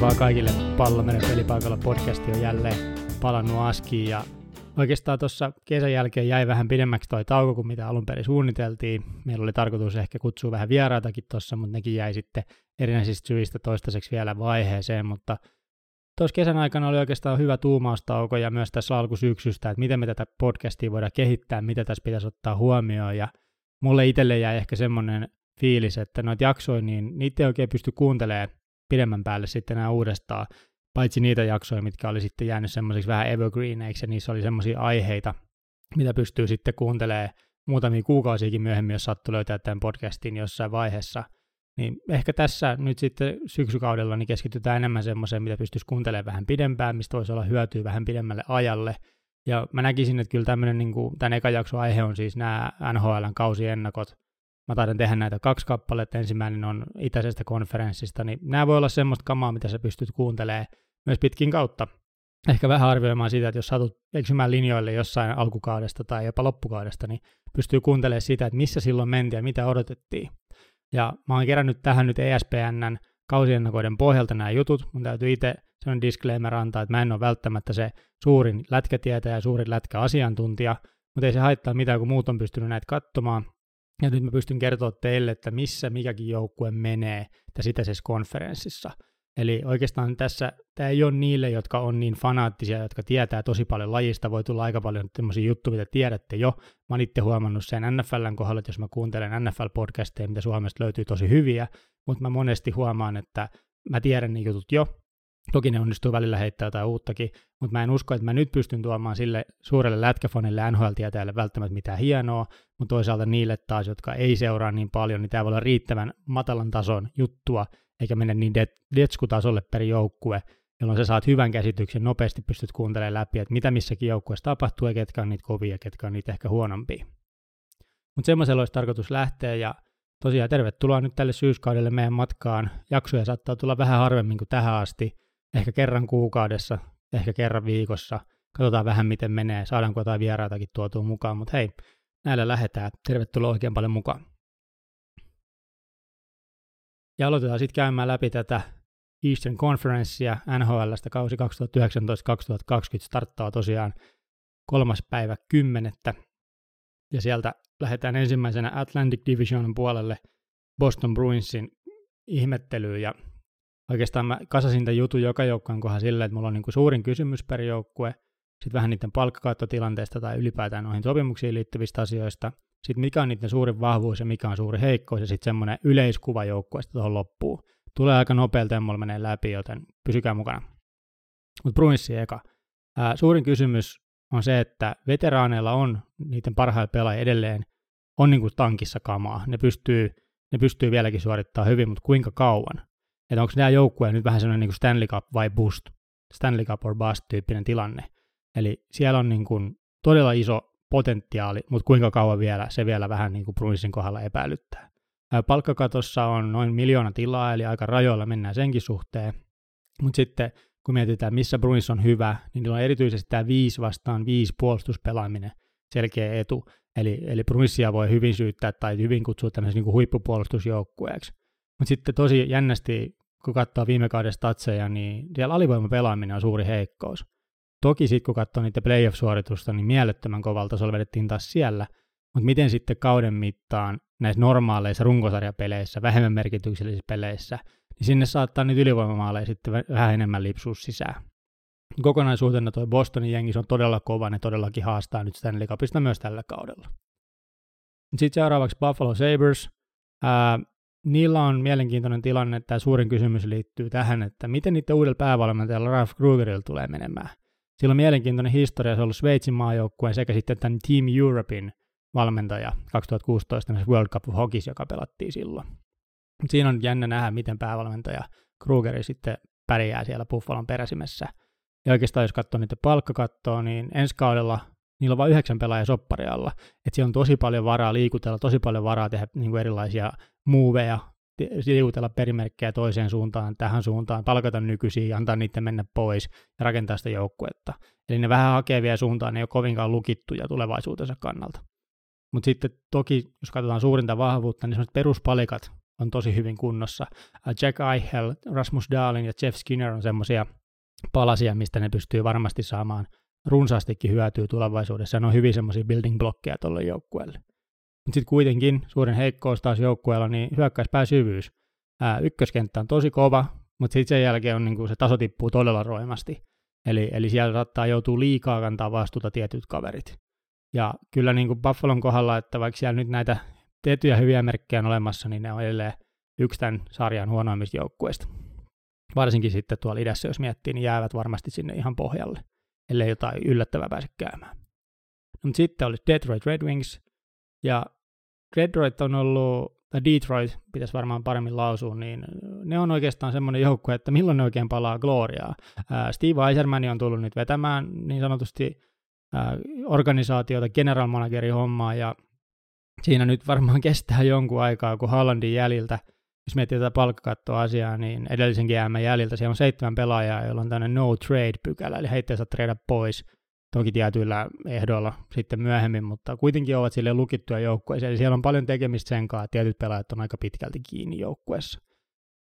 vaan kaikille Pallomeren pelipaikalla podcasti on jälleen palannut askiin ja oikeastaan tuossa kesän jälkeen jäi vähän pidemmäksi toi tauko kuin mitä alun perin suunniteltiin. Meillä oli tarkoitus ehkä kutsua vähän vieraitakin tuossa, mutta nekin jäi sitten erinäisistä syistä toistaiseksi vielä vaiheeseen, mutta tuossa kesän aikana oli oikeastaan hyvä tuumaustauko ja myös tässä alkusyksystä, että miten me tätä podcastia voidaan kehittää, mitä tässä pitäisi ottaa huomioon ja mulle itselle jäi ehkä semmoinen fiilis, että noita jaksoja, niin niitä ei oikein pysty kuuntelemaan pidemmän päälle sitten enää uudestaan, paitsi niitä jaksoja, mitkä oli sitten jäänyt semmoisiksi vähän evergreeneiksi, ja niissä oli semmoisia aiheita, mitä pystyy sitten kuuntelemaan muutamia kuukausiakin myöhemmin, jos sattuu löytää tämän podcastin jossain vaiheessa. Niin ehkä tässä nyt sitten syksykaudella niin keskitytään enemmän semmoiseen, mitä pystyisi kuuntelemaan vähän pidempään, mistä voisi olla hyötyä vähän pidemmälle ajalle. Ja mä näkisin, että kyllä tämmöinen, niin kuin, tämän eka jakso aihe on siis nämä NHLn kausiennakot, Mä taidan tehdä näitä kaksi kappaletta. Ensimmäinen on itäisestä konferenssista, niin nämä voi olla semmoista kamaa, mitä sä pystyt kuuntelemaan myös pitkin kautta. Ehkä vähän arvioimaan sitä, että jos satut eksymään linjoille jossain alkukaudesta tai jopa loppukaudesta, niin pystyy kuuntelemaan sitä, että missä silloin mentiin ja mitä odotettiin. Ja mä oon kerännyt tähän nyt ESPNn kausiennakoiden pohjalta nämä jutut. Mun täytyy itse sellainen disclaimer antaa, että mä en ole välttämättä se suurin lätkätietäjä ja suurin lätkäasiantuntija, mutta ei se haittaa mitään, kun muut on pystynyt näitä katsomaan. Ja nyt mä pystyn kertoa teille, että missä mikäkin joukkue menee tässä itäisessä konferenssissa. Eli oikeastaan tässä tämä ei ole niille, jotka on niin fanaattisia, jotka tietää tosi paljon lajista. Voi tulla aika paljon tämmöisiä juttuja, mitä tiedätte jo. Mä oon itse huomannut sen NFLn kohdalla, että jos mä kuuntelen NFL-podcasteja, mitä Suomesta löytyy tosi hyviä, mutta mä monesti huomaan, että mä tiedän niin jutut jo, Toki ne onnistuu välillä heittää jotain uuttakin, mutta mä en usko, että mä nyt pystyn tuomaan sille suurelle lätkäfonille NHL-tietäjälle välttämättä mitään hienoa, mutta toisaalta niille taas, jotka ei seuraa niin paljon, niin tämä voi olla riittävän matalan tason juttua, eikä mene niin detskutasolle per joukkue, jolloin sä saat hyvän käsityksen, nopeasti pystyt kuuntelemaan läpi, että mitä missäkin joukkueessa tapahtuu ja ketkä on niitä kovia ja ketkä on niitä ehkä huonompia. Mutta semmoisella olisi tarkoitus lähteä ja tosiaan tervetuloa nyt tälle syyskaudelle meidän matkaan. Jaksoja saattaa tulla vähän harvemmin kuin tähän asti, ehkä kerran kuukaudessa, ehkä kerran viikossa. Katsotaan vähän, miten menee, saadaanko jotain vieraitakin tuotua mukaan, mutta hei, näillä lähdetään. Tervetuloa oikein paljon mukaan. Ja aloitetaan sitten käymään läpi tätä Eastern Conferencea NHLstä kausi 2019-2020 starttaa tosiaan kolmas päivä kymmenettä. Ja sieltä lähdetään ensimmäisenä Atlantic Divisionin puolelle Boston Bruinsin ihmettelyyn ja oikeastaan mä kasasin tämän jutun joka joukkueen kohdalla silleen, että mulla on niin kuin suurin kysymys per joukkue, sitten vähän niiden palkkakattotilanteesta tai ylipäätään noihin sopimuksiin liittyvistä asioista, sitten mikä on niiden suurin vahvuus ja mikä on suuri heikkous, ja sitten semmoinen yleiskuva joukkueesta tuohon loppuun. Tulee aika nopealta ja mulla menee läpi, joten pysykää mukana. Mutta Bruinssi eka. Ää, suurin kysymys on se, että veteraaneilla on niiden parhailla pelaajia edelleen on niin kuin tankissa kamaa. Ne pystyy, ne pystyy vieläkin suorittamaan hyvin, mutta kuinka kauan? Että onko nämä joukkueet nyt vähän sellainen niin kuin Stanley Cup vai boost, Stanley Cup or bust tyyppinen tilanne. Eli siellä on niin kuin todella iso potentiaali, mutta kuinka kauan vielä, se vielä vähän niin kuin Bruinsin kohdalla epäilyttää. Palkkakatossa on noin miljoona tilaa, eli aika rajoilla mennään senkin suhteen. Mutta sitten kun mietitään, missä Bruins on hyvä, niin niillä on erityisesti tämä 5 vastaan 5 puolustuspelaaminen selkeä etu. Eli, eli Bruinsia voi hyvin syyttää tai hyvin kutsua tämmöisen niin huippupuolustusjoukkueeksi. Mutta sitten tosi jännästi, kun katsoo viime kauden statseja, niin siellä alivoimapelaaminen on suuri heikkous. Toki sitten kun katsoo niitä playoff-suoritusta, niin mielettömän kovalta tasolla vedettiin taas siellä, mutta miten sitten kauden mittaan näissä normaaleissa runkosarjapeleissä, vähemmän merkityksellisissä peleissä, niin sinne saattaa niitä ylivoimamaaleja sitten vähän enemmän lipsua sisään. Kokonaisuutena tuo Bostonin jengi on todella kova, ne todellakin haastaa nyt Stanley Cupista myös tällä kaudella. Sitten seuraavaksi Buffalo Sabres. Ää, niillä on mielenkiintoinen tilanne, että suurin kysymys liittyy tähän, että miten niiden uudella päävalmentajalla Ralph Krugerilla tulee menemään. Sillä on mielenkiintoinen historia, se on ollut Sveitsin maajoukkueen sekä sitten tämän Team Europein valmentaja 2016 World Cup of Hockey, joka pelattiin silloin. Siinä on jännä nähdä, miten päävalmentaja Krugeri sitten pärjää siellä Buffalon peräsimessä. Ja oikeastaan jos katsoo niitä palkkakattoa, niin ensi kaudella niillä on vain yhdeksän pelaajaa sopparialla. Että siellä on tosi paljon varaa liikutella, tosi paljon varaa tehdä niin kuin erilaisia muuveja, liikutella perimerkkejä toiseen suuntaan, tähän suuntaan, palkata nykyisiä, antaa niiden mennä pois ja rakentaa sitä joukkuetta. Eli ne vähän hakee vielä suuntaan, ne ei ole kovinkaan lukittuja tulevaisuutensa kannalta. Mutta sitten toki, jos katsotaan suurinta vahvuutta, niin sellaiset peruspalikat on tosi hyvin kunnossa. Jack Eichel, Rasmus Dahlin ja Jeff Skinner on semmoisia palasia, mistä ne pystyy varmasti saamaan runsaastikin hyötyä tulevaisuudessa. Ne on hyvin semmoisia building blokkeja tuolle joukkueelle. Mutta sitten kuitenkin suurin heikkous taas joukkueella, niin hyökkäyspääsyvyys. Ää, ykköskenttä on tosi kova, mutta sitten sen jälkeen on, niin kuin se taso tippuu todella roimasti. Eli, eli siellä saattaa joutua liikaa kantaa vastuuta tietyt kaverit. Ja kyllä niin kuin Buffalon kohdalla, että vaikka siellä nyt näitä tiettyjä hyviä merkkejä on olemassa, niin ne on edelleen yksi tämän sarjan huonoimmista joukkueista. Varsinkin sitten tuolla idässä, jos miettii, niin jäävät varmasti sinne ihan pohjalle, ellei jotain yllättävää pääse käymään. No, mutta sitten oli Detroit Red Wings, ja Detroit on ollut, tai Detroit pitäisi varmaan paremmin lausua, niin ne on oikeastaan semmoinen joukkue, että milloin ne oikein palaa gloriaa. Steve Eiserman on tullut nyt vetämään niin sanotusti organisaatiota, general managerin hommaa, ja siinä nyt varmaan kestää jonkun aikaa, kun Hollandin jäljiltä, jos miettii tätä palkkakattoasiaa, niin edellisen GM jäljiltä. Siellä on seitsemän pelaajaa, joilla on tämmöinen no trade-pykälä, eli heitä ei saa trade pois, toki tietyillä ehdoilla sitten myöhemmin, mutta kuitenkin ovat sille lukittuja joukkueeseen, eli siellä on paljon tekemistä sen kanssa, että tietyt pelaajat on aika pitkälti kiinni joukkueessa.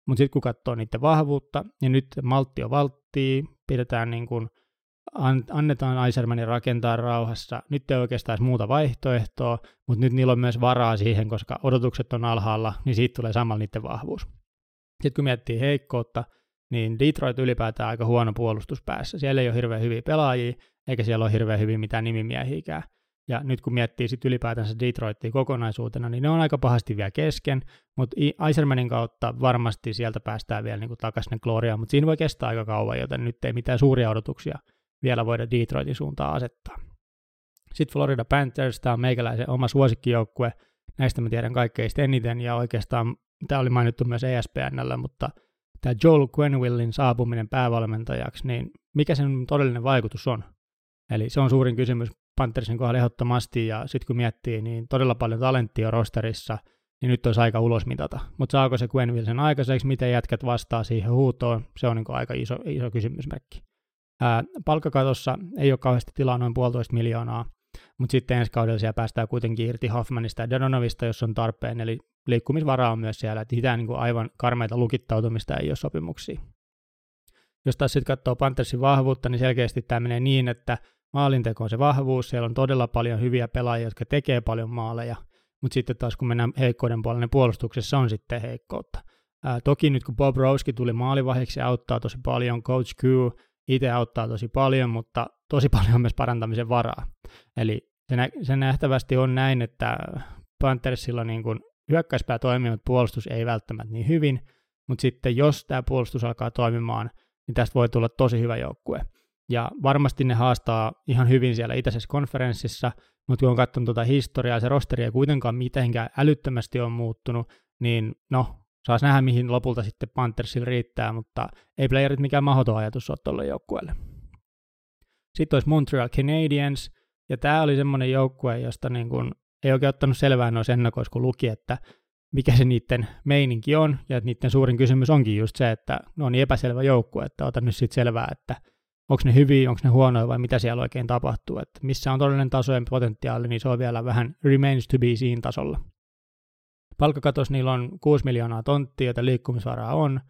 Mutta sitten kun katsoo niiden vahvuutta, niin nyt maltti on valttia, pidetään niin kuin annetaan Isermanin rakentaa rauhassa. Nyt ei oikeastaan muuta vaihtoehtoa, mutta nyt niillä on myös varaa siihen, koska odotukset on alhaalla, niin siitä tulee samalla niiden vahvuus. Sitten kun miettii heikkoutta, niin Detroit ylipäätään aika huono puolustuspäässä. Siellä ei ole hirveän hyviä pelaajia, eikä siellä ole hirveän hyvin mitään nimimiehiäkään. Ja nyt kun miettii sitten ylipäätänsä Detroitia kokonaisuutena, niin ne on aika pahasti vielä kesken, mutta Isermanin kautta varmasti sieltä päästään vielä niin takaisin Gloriaan, mutta siinä voi kestää aika kauan, joten nyt ei mitään suuria odotuksia vielä voida Detroitin suuntaan asettaa. Sitten Florida Panthers, tämä on meikäläisen oma suosikkijoukkue, näistä mä tiedän kaikkein eniten, ja oikeastaan tämä oli mainittu myös ESPNllä, mutta tämä Joel Quenvillin saapuminen päävalmentajaksi, niin mikä sen todellinen vaikutus on? Eli se on suurin kysymys Panthersin kohdalla ehdottomasti, ja sitten kun miettii, niin todella paljon talenttia rosterissa, niin nyt olisi aika ulosmitata. Mutta saako se Quenville sen aikaiseksi, miten jätkät vastaa siihen huutoon, se on niin aika iso, iso kysymysmerkki. Ää, palkkakatossa ei ole kauheasti tilaa noin puolitoista miljoonaa, mutta sitten ensi kaudella siellä päästään kuitenkin irti Hoffmanista ja Dononovista, jos on tarpeen, eli liikkumisvaraa on myös siellä, että niin kuin aivan karmeita lukittautumista ei ole sopimuksia. Jos taas sitten katsoo Panthersin vahvuutta, niin selkeästi tämä menee niin, että maalinteko on se vahvuus, siellä on todella paljon hyviä pelaajia, jotka tekee paljon maaleja, mutta sitten taas kun mennään heikkouden puolelle, niin puolustuksessa on sitten heikkoutta. Ää, toki nyt kun Bob Rowski tuli maalivaiheeksi, auttaa tosi paljon, Coach Q itse auttaa tosi paljon, mutta tosi paljon on myös parantamisen varaa. Eli se, nä- se nähtävästi on näin, että Panthersilla niin kuin hyökkäyspää toimii, mutta puolustus ei välttämättä niin hyvin, mutta sitten jos tämä puolustus alkaa toimimaan, niin tästä voi tulla tosi hyvä joukkue. Ja varmasti ne haastaa ihan hyvin siellä itäisessä konferenssissa, mutta kun on katsonut tuota historiaa, se rosteri ei kuitenkaan mitenkään älyttömästi on muuttunut, niin no, Saas nähdä, mihin lopulta sitten Panthersilla riittää, mutta ei playerit mikään mahdoton ajatus ole tuolle joukkueelle. Sitten olisi Montreal Canadiens, ja tämä oli semmoinen joukkue, josta niin kun ei oikein ottanut selvää noissa ennakoissa, kun luki, että mikä se niiden meininki on, ja että niiden suurin kysymys onkin just se, että ne on niin epäselvä joukkue, että ota nyt sitten selvää, että onko ne hyviä, onko ne huonoja vai mitä siellä oikein tapahtuu, että missä on todellinen taso ja potentiaali, niin se on vielä vähän remains to be siinä tasolla. Palkkakatos niillä on 6 miljoonaa tonttia, joten liikkumisvaraa on.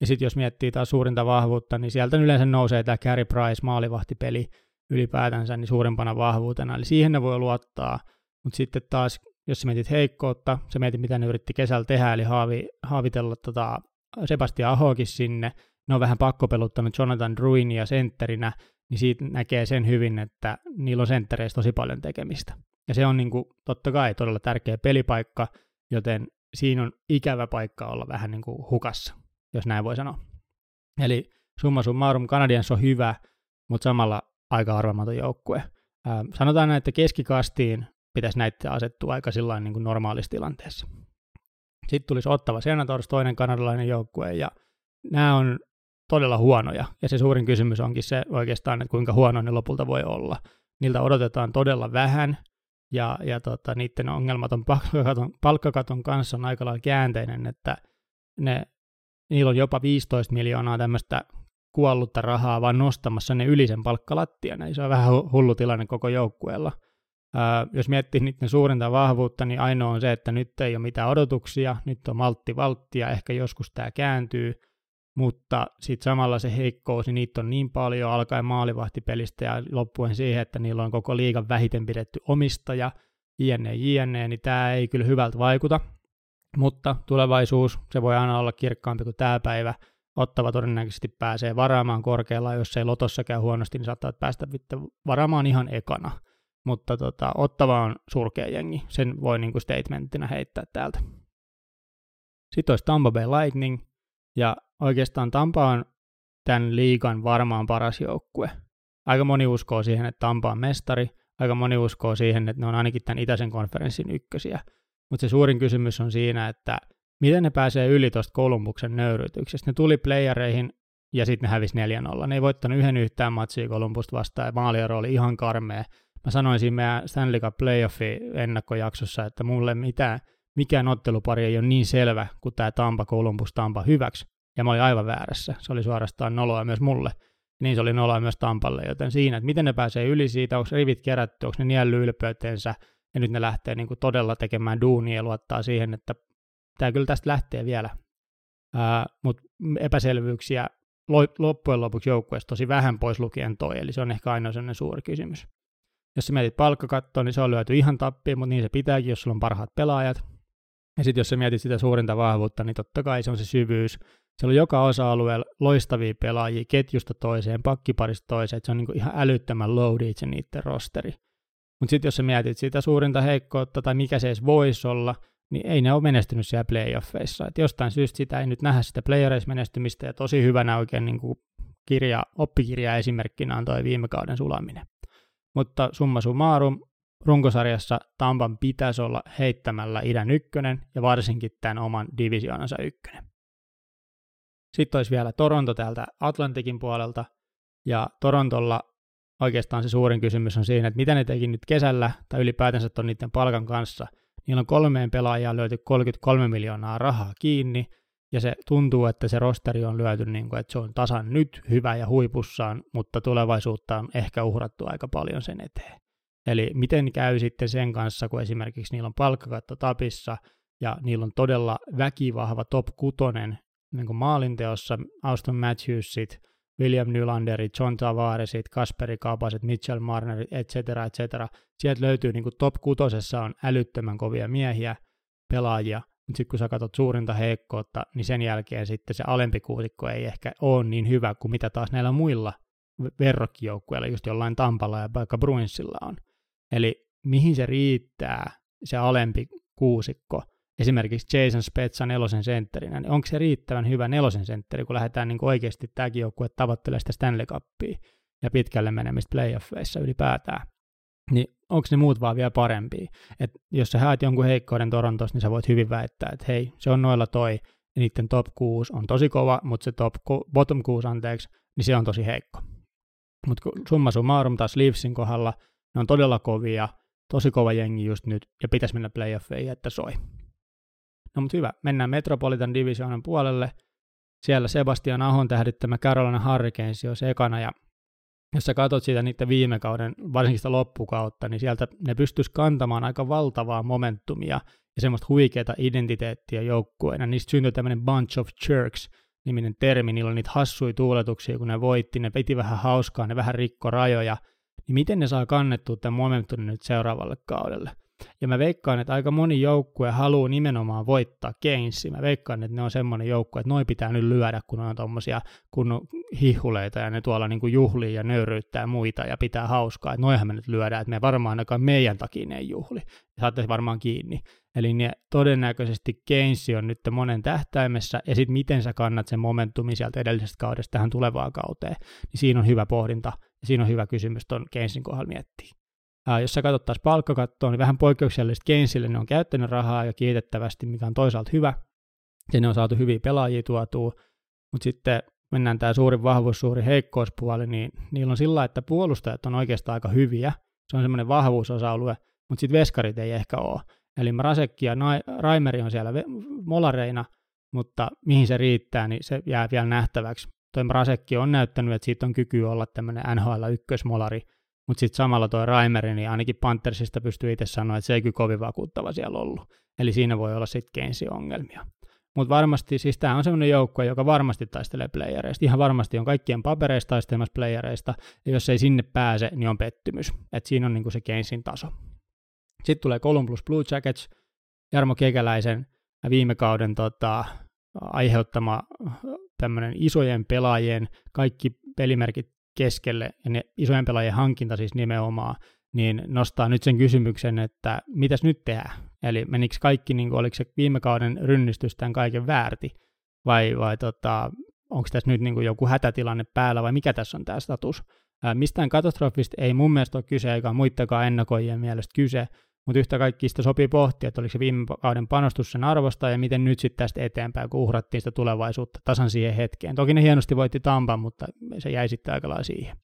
Ja sitten jos miettii taas suurinta vahvuutta, niin sieltä yleensä nousee tämä carry price, maalivahtipeli ylipäätänsä niin suurimpana vahvuutena. Eli siihen ne voi luottaa. Mutta sitten taas, jos sä mietit heikkoutta, sä mietit mitä ne yritti kesällä tehdä, eli haavi, haavitella tota Sebastian Ahokin sinne, ne on vähän pakkopeluttanut Jonathan Druinia sentterinä, niin siitä näkee sen hyvin, että niillä on senttereissä tosi paljon tekemistä. Ja se on niin kuin, totta kai todella tärkeä pelipaikka, joten siinä on ikävä paikka olla vähän niin kuin hukassa, jos näin voi sanoa. Eli summa summarum, Canadiens on hyvä, mutta samalla aika arvamaton joukkue. Ää, sanotaan näin, että keskikastiin pitäisi näitä asettua aika sillä niin kuin normaalissa tilanteessa. Sitten tulisi ottava Senators, toinen kanadalainen joukkue, ja nämä on todella huonoja, ja se suurin kysymys onkin se oikeastaan, että kuinka huono ne lopulta voi olla. Niiltä odotetaan todella vähän, ja, ja tota, niiden ongelmaton palkkakaton, palkkakaton kanssa on aika lailla käänteinen, että ne, niillä on jopa 15 miljoonaa tämmöistä kuollutta rahaa vaan nostamassa ne yli sen palkkalattian, se on vähän hullu tilanne koko joukkueella. Ää, jos miettii niiden suurinta vahvuutta, niin ainoa on se, että nyt ei ole mitään odotuksia, nyt on maltti valttia, ehkä joskus tämä kääntyy, mutta sitten samalla se heikkous, niin niitä on niin paljon alkaen maalivahtipelistä ja loppuen siihen, että niillä on koko liigan vähiten pidetty omistaja, jne, jne, niin tämä ei kyllä hyvältä vaikuta, mutta tulevaisuus, se voi aina olla kirkkaampi kuin tämä päivä, Ottava todennäköisesti pääsee varaamaan korkealla, jos ei lotossa käy huonosti, niin saattaa päästä varaamaan ihan ekana. Mutta tota, Ottava on surkea jengi, sen voi niinku statementtina heittää täältä. Sitten olisi Tampa Bay Lightning, ja oikeastaan Tampa on tämän liigan varmaan paras joukkue. Aika moni uskoo siihen, että Tampa on mestari, aika moni uskoo siihen, että ne on ainakin tämän itäisen konferenssin ykkösiä. Mutta se suurin kysymys on siinä, että miten ne pääsee yli tuosta Kolumbuksen nöyrytyksestä. Ne tuli playereihin ja sitten ne hävisi 4-0. Ne ei voittanut yhden yhtään matsia Kolumbusta vastaan ja maaliero oli ihan karmea. Mä sanoin siinä meidän Stanley Cup playoffi ennakkojaksossa, että mulle mitään, mikään ottelupari ei ole niin selvä kuin tämä Tampa Columbus Tampa hyväksi. Ja mä olin aivan väärässä. Se oli suorastaan noloa myös mulle. Niin se oli noloa myös Tampalle, joten siinä, että miten ne pääsee yli siitä, onko rivit kerätty, onko ne nielly ylpeytensä, ja nyt ne lähtee niin kuin todella tekemään duunia ja luottaa siihen, että tämä kyllä tästä lähtee vielä, mutta epäselvyyksiä loppujen lopuksi joukkueesta tosi vähän pois lukien toi, eli se on ehkä ainoa sellainen suuri kysymys. Jos sä mietit palkkakattoa, niin se on lyöty ihan tappiin, mutta niin se pitääkin, jos sulla on parhaat pelaajat. Ja sitten jos sä mietit sitä suurinta vahvuutta, niin totta kai se on se syvyys. Siellä on joka osa-alueella loistavia pelaajia ketjusta toiseen, pakkiparista toiseen, että se on niin ihan älyttömän loaded se niiden rosteri. Mutta sitten jos sä mietit sitä suurinta heikkoutta tai mikä se edes voisi olla, niin ei ne ole menestynyt siellä playoffeissa. Et jostain syystä sitä ei nyt nähdä sitä playereissa-menestymistä, ja tosi hyvänä oikein niin kuin kirja, oppikirja esimerkkinä on toi viime kauden sulaminen. Mutta summa summarum, runkosarjassa Tampan pitäisi olla heittämällä idän ykkönen ja varsinkin tämän oman divisioonansa ykkönen. Sitten olisi vielä Toronto täältä Atlantikin puolelta, ja Torontolla oikeastaan se suurin kysymys on siinä, että mitä ne teki nyt kesällä tai ylipäätänsä on niiden palkan kanssa – Niillä on kolmeen pelaajaan löyty 33 miljoonaa rahaa kiinni, ja se tuntuu, että se rosteri on lyöty, niin kuin, että se on tasan nyt hyvä ja huipussaan, mutta tulevaisuutta on ehkä uhrattu aika paljon sen eteen. Eli miten käy sitten sen kanssa, kun esimerkiksi niillä on palkkakatto tapissa, ja niillä on todella väkivahva top kutonen niin kuin maalinteossa, Auston Matthewsit, William Nylanderit, John Tavaresit, Kasperi Kapaset, Mitchell Marnerit, etc. etc. Sieltä löytyy niin kuin top kutosessa on älyttömän kovia miehiä, pelaajia, mutta sitten kun sä katsot suurinta heikkoutta, niin sen jälkeen sitten se alempi kuusikko ei ehkä ole niin hyvä kuin mitä taas näillä muilla verrokkijoukkueilla, just jollain Tampalla ja vaikka Bruinsilla on. Eli mihin se riittää, se alempi kuusikko, esimerkiksi Jason Spetsa nelosen sentterinä, niin onko se riittävän hyvä nelosen sentteri, kun lähdetään niin oikeasti tämäkin joukkue tavoittelemaan sitä Stanley Cupia ja pitkälle menemistä playoffeissa ylipäätään. Niin onko ne muut vaan vielä parempia? Et jos sä haet jonkun heikkouden Torontossa, niin sä voit hyvin väittää, että hei, se on noilla toi, ja niiden top 6 on tosi kova, mutta se top, bottom 6 anteeksi, niin se on tosi heikko. Mutta summa summarum taas Leafsin kohdalla, ne on todella kovia, tosi kova jengi just nyt, ja pitäisi mennä playoffeihin, että soi. No mutta hyvä, mennään Metropolitan Divisionan puolelle. Siellä Sebastian Ahon tähdyttämä Carolina Hurricanes jo ekana, ja jos sä katsot siitä niiden viime kauden, varsinkin sitä loppukautta, niin sieltä ne pystyisi kantamaan aika valtavaa momentumia ja semmoista huikeaa identiteettiä joukkueena. Niistä syntyi tämmöinen bunch of jerks, niminen termi, niillä on niitä hassui tuuletuksia, kun ne voitti, ne piti vähän hauskaa, ne vähän rikko rajoja, niin miten ne saa kannettua tämän momentumin nyt seuraavalle kaudelle? Ja mä veikkaan, että aika moni joukkue haluaa nimenomaan voittaa Keynesia. Mä veikkaan, että ne on semmoinen joukkue, että noin pitää nyt lyödä, kun on tommosia kun hihuleita ja ne tuolla niin kuin juhlii ja nöyryyttää muita ja pitää hauskaa. Että noihän me nyt lyödään, että me varmaan ainakaan meidän takia ne ei juhli. Saatte varmaan kiinni. Eli ne todennäköisesti Keynes on nyt monen tähtäimessä, ja sitten miten sä kannat sen momentumi sieltä edellisestä kaudesta tähän tulevaan kauteen, niin siinä on hyvä pohdinta, ja siinä on hyvä kysymys tuon Keynesin kohdalla miettiä. Ää, jos sä katsot taas palkkakattoa, niin vähän poikkeuksellisesti Keynesille ne on käyttänyt rahaa ja kiitettävästi, mikä on toisaalta hyvä. Ja ne on saatu hyviä pelaajia tuotua, mutta sitten mennään tämä suuri vahvuus, suuri heikkouspuoli, niin niillä on sillä että puolustajat on oikeastaan aika hyviä. Se on semmoinen vahvuusosa-alue, mutta sitten veskarit ei ehkä ole. Eli Rasekki ja Raimeri on siellä molareina, mutta mihin se riittää, niin se jää vielä nähtäväksi. Toi Rasekki on näyttänyt, että siitä on kyky olla tämmöinen NHL ykkösmolari, mutta sitten samalla tuo Raimeri, niin ainakin Panthersista pystyy itse sanoa, että se ei kyllä kovin vakuuttava siellä ollut. Eli siinä voi olla sitten Keynesin ongelmia. Mutta varmasti, siis tämä on sellainen joukkue, joka varmasti taistelee playereista. Ihan varmasti on kaikkien papereista taistelemassa playereista, ja jos ei sinne pääse, niin on pettymys. Et siinä on niinku se Keynesin taso. Sitten tulee Columbus Blue Jackets, Jarmo Kekäläisen viime kauden tota, aiheuttama tämmöinen isojen pelaajien kaikki pelimerkit keskelle, ja ne isojen pelaajien hankinta siis nimenomaan, niin nostaa nyt sen kysymyksen, että mitäs nyt tehdään? Eli menikö kaikki, niin kuin, oliko se viime kauden rynnistys tämän kaiken väärti, vai, vai tota, onko tässä nyt niin kuin joku hätätilanne päällä, vai mikä tässä on tämä status? Ää, mistään katastrofista ei mun mielestä ole kyse, eikä muittakaan ennakoijien mielestä kyse, mutta yhtä kaikki sitä sopii pohtia, että oliko se viime kauden panostus sen arvosta ja miten nyt sitten tästä eteenpäin, kun uhrattiin sitä tulevaisuutta tasan siihen hetkeen. Toki ne hienosti voitti Tampan, mutta se jäi sitten aika lailla siihen.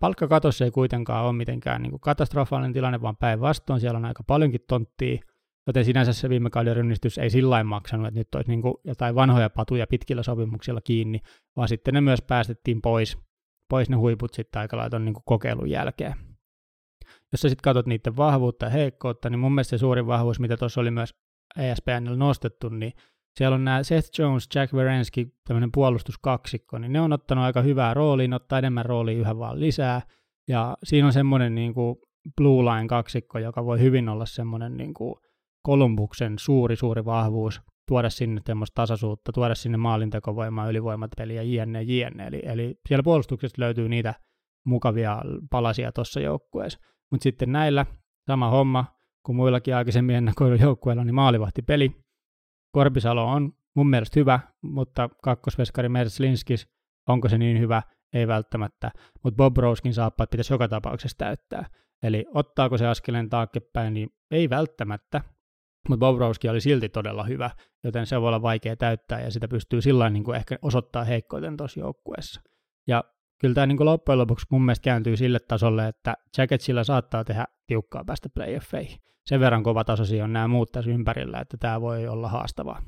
palkkakatossa ei kuitenkaan ole mitenkään niin kuin katastrofaalinen tilanne, vaan päinvastoin siellä on aika paljonkin tonttia, joten sinänsä se viime kauden rynnistys ei sillä maksanut, että nyt olisi niin kuin jotain vanhoja patuja pitkillä sopimuksilla kiinni, vaan sitten ne myös päästettiin pois, pois ne huiput sitten aika laiton niin kokeilun jälkeen jos sä sitten katsot niiden vahvuutta ja heikkoutta, niin mun mielestä se suurin vahvuus, mitä tuossa oli myös ESPNillä nostettu, niin siellä on nämä Seth Jones, Jack Verensky, tämmöinen puolustuskaksikko, niin ne on ottanut aika hyvää roolia, ottaa enemmän roolia yhä vaan lisää, ja siinä on semmoinen niin kuin Blue Line kaksikko, joka voi hyvin olla semmoinen niin kuin Kolumbuksen suuri, suuri vahvuus, tuoda sinne tämmöistä tasaisuutta, tuoda sinne maalintekovoimaa, ylivoimapeliä, jne, jne. Eli, eli siellä puolustuksesta löytyy niitä mukavia palasia tuossa joukkueessa. Mutta sitten näillä sama homma kuin muillakin aikaisemmin ennakoiduilla joukkueilla, niin maalivahtipeli. Korpisalo on mun mielestä hyvä, mutta kakkosveskari Merslinskis, onko se niin hyvä? Ei välttämättä, mutta Bob Roskin saappaat pitäisi joka tapauksessa täyttää. Eli ottaako se askeleen taakkepäin, niin ei välttämättä, mutta Bob Rowski oli silti todella hyvä, joten se voi olla vaikea täyttää ja sitä pystyy sillä niin kuin ehkä osoittaa heikkoiten tuossa joukkueessa. Ja kyllä tämä niin loppujen lopuksi mun mielestä kääntyy sille tasolle, että Jacketsilla saattaa tehdä tiukkaa päästä playoffeihin. Sen verran kova tasoisia on nämä muut tässä ympärillä, että tämä voi olla haastavaa.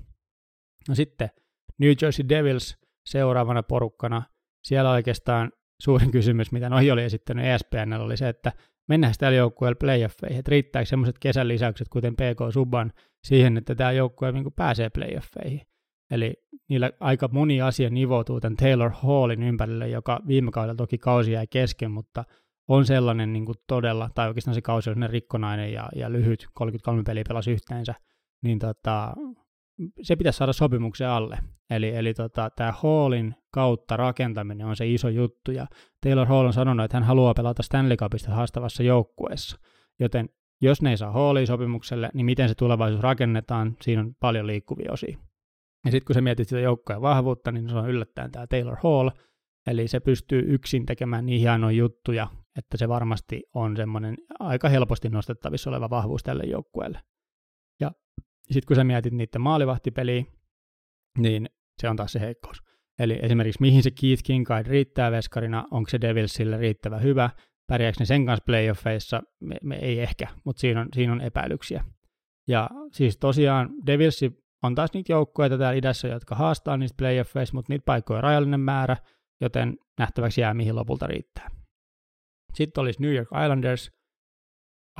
No sitten New Jersey Devils seuraavana porukkana. Siellä oikeastaan suurin kysymys, mitä noi oli esittänyt ESPN, oli se, että mennään tällä joukkueella playoffeihin, että riittääkö semmoiset kesän lisäykset, kuten PK Suban, siihen, että tämä joukkue niin pääsee playoffeihin. Eli niillä aika moni asia nivoutuu tämän Taylor Hallin ympärille, joka viime kaudella toki kausi jäi kesken, mutta on sellainen niin kuin todella, tai oikeastaan se kausi on rikkonainen ja, ja lyhyt, 33 peliä pelasi yhteensä, niin tota, se pitäisi saada sopimuksen alle. Eli, eli tota, tämä Hallin kautta rakentaminen on se iso juttu, ja Taylor Hall on sanonut, että hän haluaa pelata Stanley Cupista haastavassa joukkueessa, joten jos ne ei saa Hallin sopimukselle, niin miten se tulevaisuus rakennetaan, siinä on paljon liikkuvia osia. Ja sitten kun sä mietit sitä joukkojen vahvuutta, niin se on yllättäen tämä Taylor Hall, eli se pystyy yksin tekemään niin hienoja juttuja, että se varmasti on semmoinen aika helposti nostettavissa oleva vahvuus tälle joukkueelle. Ja sitten kun sä mietit niiden maalivahtipeliä, niin se on taas se heikkous. Eli esimerkiksi mihin se Keith Kincaid riittää veskarina, onko se Devilsille riittävä hyvä, pärjääkö ne sen kanssa playoffeissa, me, me ei ehkä, mutta siinä on, siinä on epäilyksiä. Ja siis tosiaan Devilsi on taas niitä joukkoja täällä idässä, jotka haastaa niistä playoffeissa, mutta niitä paikkoja on rajallinen määrä, joten nähtäväksi jää, mihin lopulta riittää. Sitten olisi New York Islanders.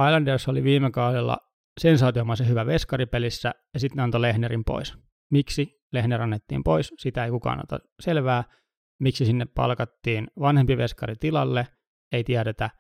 Islanders oli viime kaudella sensaatiomaisen hyvä veskaripelissä, ja sitten ne antoi Lehnerin pois. Miksi Lehner annettiin pois, sitä ei kukaan ota selvää. Miksi sinne palkattiin vanhempi veskari tilalle, ei tiedetä,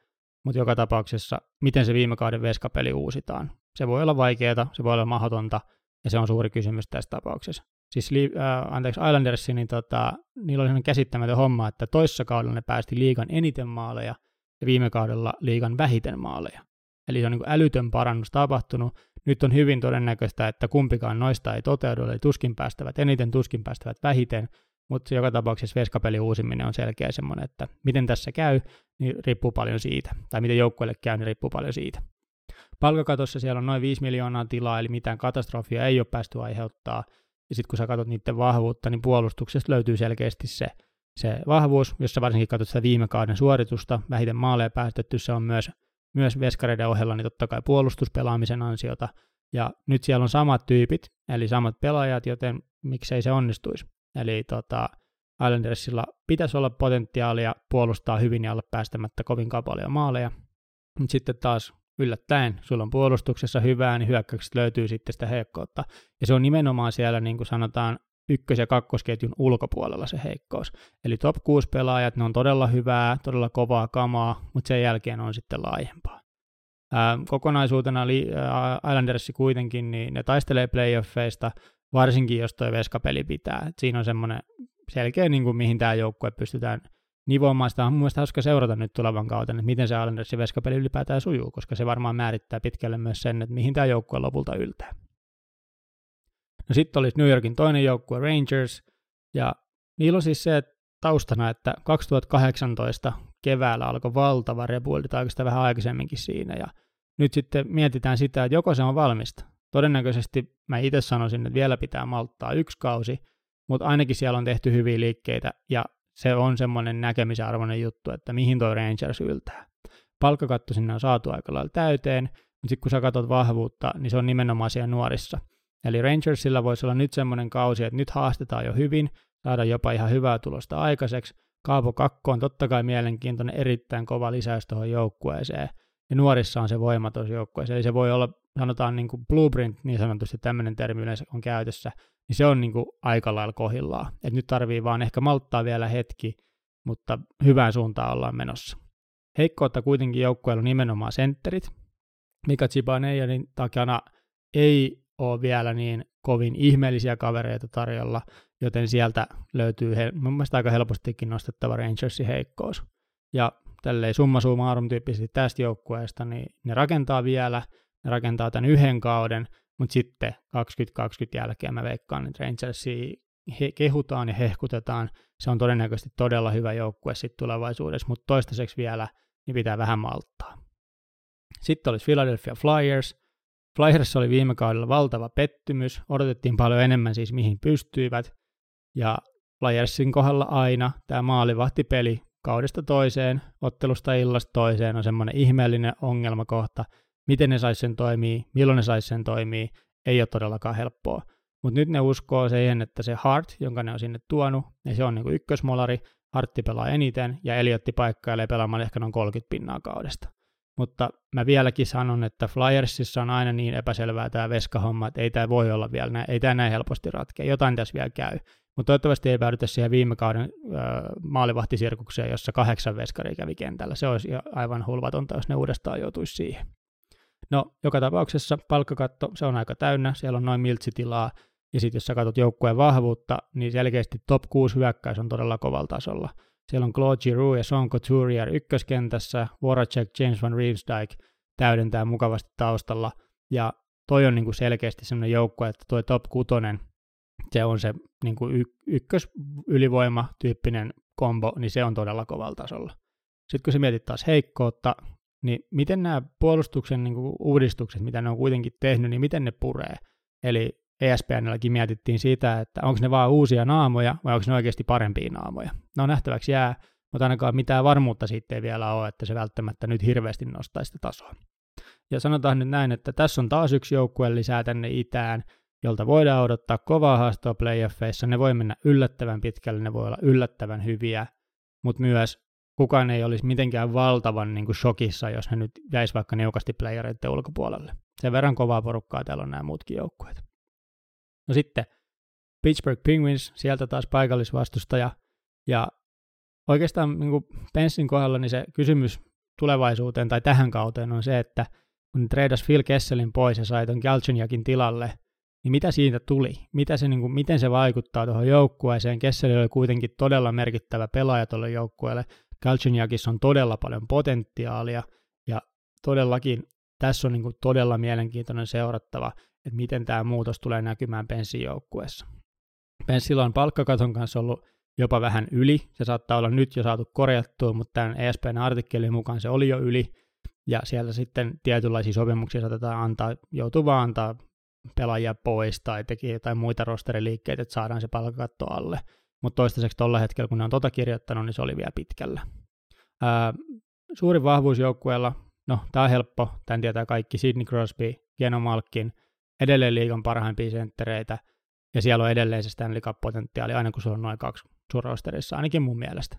mutta joka tapauksessa, miten se viime kauden veskapeli uusitaan. Se voi olla vaikeaa, se voi olla mahdotonta, ja se on suuri kysymys tässä tapauksessa. Siis äh, anteeksi, Islandersin, niin tota, niillä oli sellainen käsittämätön homma, että toissa kaudella ne päästi liigan eniten maaleja ja viime kaudella liigan vähiten maaleja. Eli se on niin älytön parannus tapahtunut. Nyt on hyvin todennäköistä, että kumpikaan noista ei toteudu, eli tuskin päästävät eniten, tuskin päästävät vähiten, mutta joka tapauksessa veskapeli uusiminen on selkeä semmoinen, että miten tässä käy, niin riippuu paljon siitä, tai miten joukkueelle käy, niin riippuu paljon siitä. Palkakatossa siellä on noin 5 miljoonaa tilaa, eli mitään katastrofia ei ole päästy aiheuttaa. Ja sitten kun sä katsot niiden vahvuutta, niin puolustuksesta löytyy selkeästi se, se vahvuus, jos sä varsinkin katsot sitä viime kauden suoritusta, vähiten maaleja päästetty, se on myös, myös veskareiden ohella, niin totta kai puolustuspelaamisen ansiota. Ja nyt siellä on samat tyypit, eli samat pelaajat, joten miksei se onnistuisi. Eli tota, Islandersilla pitäisi olla potentiaalia puolustaa hyvin ja olla päästämättä kovin paljon maaleja. Mutta sitten taas yllättäen, sulla on puolustuksessa hyvää, niin hyökkäyksestä löytyy sitten sitä heikkoutta. Ja se on nimenomaan siellä, niin kuin sanotaan, ykkös- ja kakkosketjun ulkopuolella se heikkous. Eli top 6 pelaajat, ne on todella hyvää, todella kovaa kamaa, mutta sen jälkeen on sitten laajempaa. Ää, kokonaisuutena li, ää, Islandersi kuitenkin, niin ne taistelee playoffeista, varsinkin jos tuo veskapeli pitää. Et siinä on semmoinen selkeä, niin kuin mihin tämä joukkue pystytään nivoamaan. Sitä on mun mielestä hauska seurata nyt tulevan kautta, että miten se Islandersin veskapeli ylipäätään sujuu, koska se varmaan määrittää pitkälle myös sen, että mihin tämä joukkue lopulta yltää. No sitten olisi New Yorkin toinen joukkue Rangers, ja niillä on siis se taustana, että 2018 keväällä alkoi valtava rebuildi, tai oikeastaan vähän aikaisemminkin siinä, ja nyt sitten mietitään sitä, että joko se on valmista. Todennäköisesti mä itse sanoisin, että vielä pitää malttaa yksi kausi, mutta ainakin siellä on tehty hyviä liikkeitä, ja se on semmoinen näkemisarvoinen juttu, että mihin toi Rangers yltää. Palkkakatto sinne on saatu aika lailla täyteen, mutta sitten kun sä katsot vahvuutta, niin se on nimenomaan siellä nuorissa – Eli Rangersilla voisi olla nyt semmoinen kausi, että nyt haastetaan jo hyvin, saada jopa ihan hyvää tulosta aikaiseksi. Kaapo 2 on totta kai mielenkiintoinen, erittäin kova lisäys tuohon joukkueeseen. Ja nuorissa on se voima tuossa joukkueessa. Eli se voi olla, sanotaan niin kuin blueprint, niin sanotusti tämmöinen termi yleensä on käytössä, niin se on niin kuin aika lailla kohillaan. Et nyt tarvii vaan ehkä malttaa vielä hetki, mutta hyvään suuntaan ollaan menossa. Heikkoutta kuitenkin joukkueella on nimenomaan sentterit. Mika Chibaneijanin takana ei ole vielä niin kovin ihmeellisiä kavereita tarjolla, joten sieltä löytyy he, mun mielestä aika helpostikin nostettava Rangersin heikkous. Ja tälleen summa summarum tyyppisesti tästä joukkueesta, niin ne rakentaa vielä, ne rakentaa tämän yhden kauden, mutta sitten 2020 jälkeen mä veikkaan, että Rangersia he, kehutaan ja hehkutetaan. Se on todennäköisesti todella hyvä joukkue sitten tulevaisuudessa, mutta toistaiseksi vielä niin pitää vähän malttaa. Sitten olisi Philadelphia Flyers, Flyers oli viime kaudella valtava pettymys, odotettiin paljon enemmän siis mihin pystyivät, ja Flyersin kohdalla aina tämä maalivahtipeli kaudesta toiseen, ottelusta illasta toiseen on semmoinen ihmeellinen ongelmakohta, miten ne saisi sen toimii, milloin ne saisi sen toimii, ei ole todellakaan helppoa. Mutta nyt ne uskoo siihen, että se Hart, jonka ne on sinne tuonut, ja se on niinku ykkösmolari, Hartti pelaa eniten, ja Eliotti paikkailee pelaamaan ehkä noin 30 pinnaa kaudesta mutta mä vieläkin sanon, että Flyersissa on aina niin epäselvää tämä veskahomma, että ei tämä voi olla vielä ei tämä näin helposti ratkea, jotain tässä vielä käy. Mutta toivottavasti ei päädytä siihen viime kauden äh, maalivahtisirkukseen, jossa kahdeksan veskari kävi kentällä. Se olisi aivan hulvatonta, jos ne uudestaan joutuisi siihen. No, joka tapauksessa palkkakatto, se on aika täynnä, siellä on noin miltsitilaa, ja sitten jos sä katsot joukkueen vahvuutta, niin selkeästi top 6 hyökkäys on todella kovalla tasolla – siellä on Claude Giroux ja Son Couturier ykköskentässä, Voracek, James Van Riemsdyk täydentää mukavasti taustalla, ja toi on niin kuin selkeästi sellainen joukko, että toi top kutonen, se on se niin kuin y- ykkös ylivoima-tyyppinen kombo, niin se on todella kovalla tasolla. Sitten kun se mietit taas heikkoutta, niin miten nämä puolustuksen niin kuin uudistukset, mitä ne on kuitenkin tehnyt, niin miten ne puree? Eli ESPNlläkin mietittiin sitä, että onko ne vaan uusia naamoja vai onko ne oikeasti parempia naamoja. No nähtäväksi jää, mutta ainakaan mitään varmuutta siitä ei vielä ole, että se välttämättä nyt hirveästi nostaisi sitä tasoa. Ja sanotaan nyt näin, että tässä on taas yksi joukkue lisää tänne itään, jolta voidaan odottaa kovaa haastoa playoffeissa. Ne voi mennä yllättävän pitkälle, ne voi olla yllättävän hyviä, mutta myös kukaan ei olisi mitenkään valtavan niin kuin shokissa, jos ne nyt jäisi vaikka niukasti playereiden ulkopuolelle. Sen verran kovaa porukkaa täällä on nämä muutkin joukkueet. No sitten Pittsburgh Penguins, sieltä taas paikallisvastustaja. Ja oikeastaan niin kuin Pensin kohdalla niin se kysymys tulevaisuuteen tai tähän kauteen on se, että kun treidas Phil Kesselin pois ja sai ton tilalle, niin mitä siitä tuli? Mitä se, niin kuin, miten se vaikuttaa tuohon joukkueeseen? Kesseli oli kuitenkin todella merkittävä pelaaja tuolle joukkueelle. Galchenyakissa on todella paljon potentiaalia ja todellakin tässä on niin kuin todella mielenkiintoinen seurattava että miten tämä muutos tulee näkymään Penssin joukkueessa. Penssillä on palkkakaton kanssa ollut jopa vähän yli. Se saattaa olla nyt jo saatu korjattua, mutta tämän ESPN artikkelin mukaan se oli jo yli. Ja siellä sitten tietynlaisia sopimuksia saatetaan antaa, joutuu vaan antaa pelaajia pois tai teki jotain muita rosteriliikkeitä, että saadaan se palkkakatto alle. Mutta toistaiseksi tuolla hetkellä, kun ne on tota kirjoittanut, niin se oli vielä pitkällä. Ää, suuri vahvuus joukkueella, no tämä on helppo, tämän tietää kaikki, Sidney Crosby, Geno Malkin, edelleen liigan parhaimpia senttereitä, ja siellä on edelleen se Stanley Cup-potentiaali, aina kun sulla on noin kaksi sun rosterissa, ainakin mun mielestä.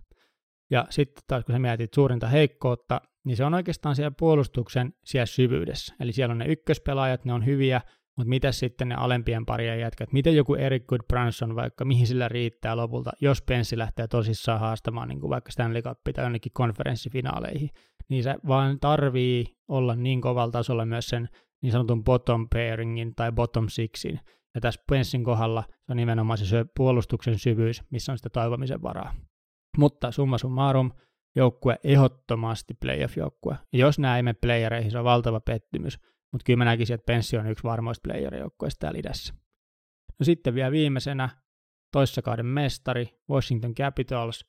Ja sitten taas kun sä mietit suurinta heikkoutta, niin se on oikeastaan siellä puolustuksen siellä syvyydessä. Eli siellä on ne ykköspelaajat, ne on hyviä, mutta mitä sitten ne alempien parien jätkät? Miten joku Eric Goodbranson vaikka, mihin sillä riittää lopulta, jos Penssi lähtee tosissaan haastamaan niin kuin vaikka Stanley Cup tai jonnekin konferenssifinaaleihin, niin se vaan tarvii olla niin kovalla tasolla myös sen niin sanotun bottom pairingin tai bottom sixin. Ja tässä Penssin kohdalla se on nimenomaan se puolustuksen syvyys, missä on sitä toivomisen varaa. Mutta summa summarum, joukkue ehdottomasti playoff-joukkue. Jos mene playereihin, se on valtava pettymys. Mutta kyllä mä näkisin, että Penssi on yksi varmoista playerijoukkueista täällä idässä. No sitten vielä viimeisenä toissakauden mestari Washington Capitals.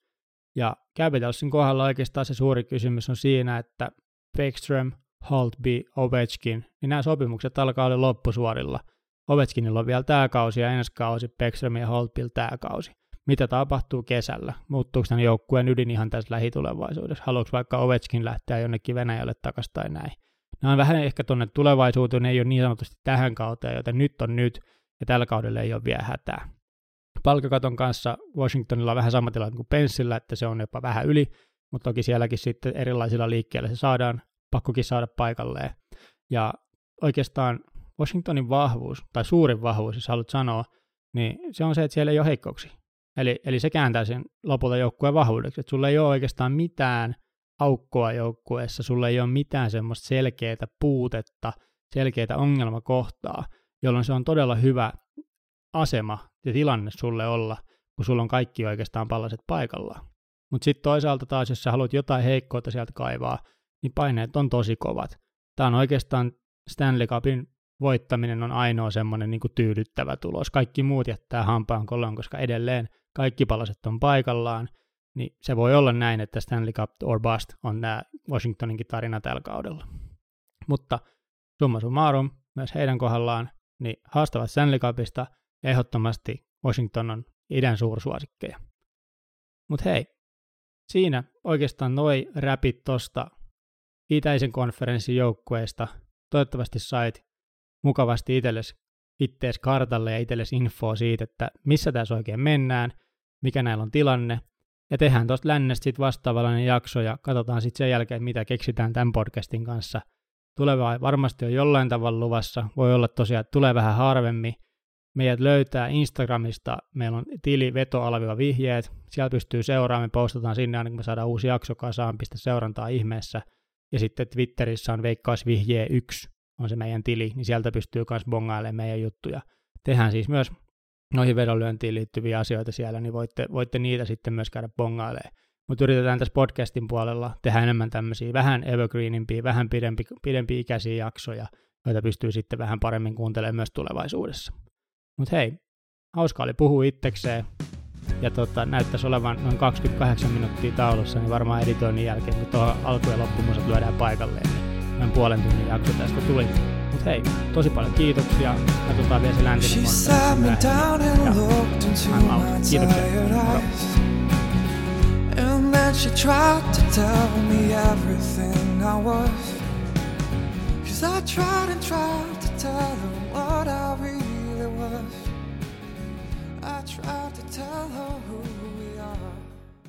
Ja Capitalsin kohdalla oikeastaan se suuri kysymys on siinä, että Backstrom, Holtby, Ovechkin, niin nämä sopimukset alkaa olla loppusuorilla. Ovechkinilla on vielä tämä kausi ja ensi kausi, Backstrom ja Holtbylla tämä kausi. Mitä tapahtuu kesällä? Muuttuuko tämän joukkueen ydin ihan tässä lähitulevaisuudessa? Haluatko vaikka Ovechkin lähteä jonnekin Venäjälle takaisin tai näin? Nämä on vähän ehkä tuonne tulevaisuuteen, ne ei ole niin sanotusti tähän kauteen, joten nyt on nyt, ja tällä kaudella ei ole vielä hätää. Palkkakaton kanssa Washingtonilla on vähän sama tilanne kuin Penssillä, että se on jopa vähän yli, mutta toki sielläkin sitten erilaisilla liikkeillä se saadaan, pakkokin saada paikalleen. Ja oikeastaan Washingtonin vahvuus, tai suurin vahvuus, jos haluat sanoa, niin se on se, että siellä ei ole heikkouksia. Eli, eli se kääntää sen lopulta joukkueen vahvuudeksi, että sulla ei ole oikeastaan mitään aukkoa joukkueessa, sulla ei ole mitään semmoista selkeää puutetta, selkeää ongelmakohtaa, jolloin se on todella hyvä asema ja tilanne sulle olla, kun sulla on kaikki oikeastaan pallaset paikallaan. Mutta sitten toisaalta taas, jos sä haluat jotain heikkoutta sieltä kaivaa, niin paineet on tosi kovat. Tämä on oikeastaan Stanley Cupin voittaminen on ainoa semmoinen niin tyydyttävä tulos. Kaikki muut jättää hampaan kolon, koska edelleen kaikki palaset on paikallaan, niin se voi olla näin, että Stanley Cup or Bust on tämä Washingtoninkin tarina tällä kaudella. Mutta summa summarum, myös heidän kohdallaan, niin haastavat Stanley Cupista, ehdottomasti Washington on idän suursuosikkeja. Mutta hei, siinä oikeastaan noi räpit tosta itäisen konferenssin joukkueesta. Toivottavasti sait mukavasti itsellesi ittees kartalle ja itsellesi infoa siitä, että missä tässä oikein mennään, mikä näillä on tilanne, ja tehdään tuosta lännestä sitten vastaavallainen jakso ja katsotaan sitten sen jälkeen, mitä keksitään tämän podcastin kanssa. Tulevaa varmasti on jollain tavalla luvassa. Voi olla tosiaan, että tulee vähän harvemmin. Meidät löytää Instagramista. Meillä on tili vetoalviva vihjeet. Siellä pystyy seuraamaan. Me postataan sinne aina, kun me saadaan uusi jakso kasaan. Pistä seurantaa ihmeessä. Ja sitten Twitterissä on veikkausvihjee 1 on se meidän tili, niin sieltä pystyy myös bongailemaan meidän juttuja. Tehdään siis myös noihin vedonlyöntiin liittyviä asioita siellä, niin voitte, voitte niitä sitten myös käydä bongailemaan. Mutta yritetään tässä podcastin puolella tehdä enemmän tämmöisiä vähän evergreenimpiä, vähän pidempi, pidempi ikäisiä jaksoja, joita pystyy sitten vähän paremmin kuuntelemaan myös tulevaisuudessa. Mutta hei, hauska oli puhua itsekseen. Ja tota, näyttäisi olevan noin 28 minuuttia taulussa, niin varmaan editoinnin jälkeen, kun tuohon alku- ja loppumusat lyödään paikalleen, niin noin puolen tunnin jakso tästä tuli. Mut hei, tosi paljon kiitoksia. Katsotaan vielä se läntinen konferenssi. Kiitoksia. And then she tried to tell me everything I was Cause I tried and tried to tell her what I really was I tried to tell her who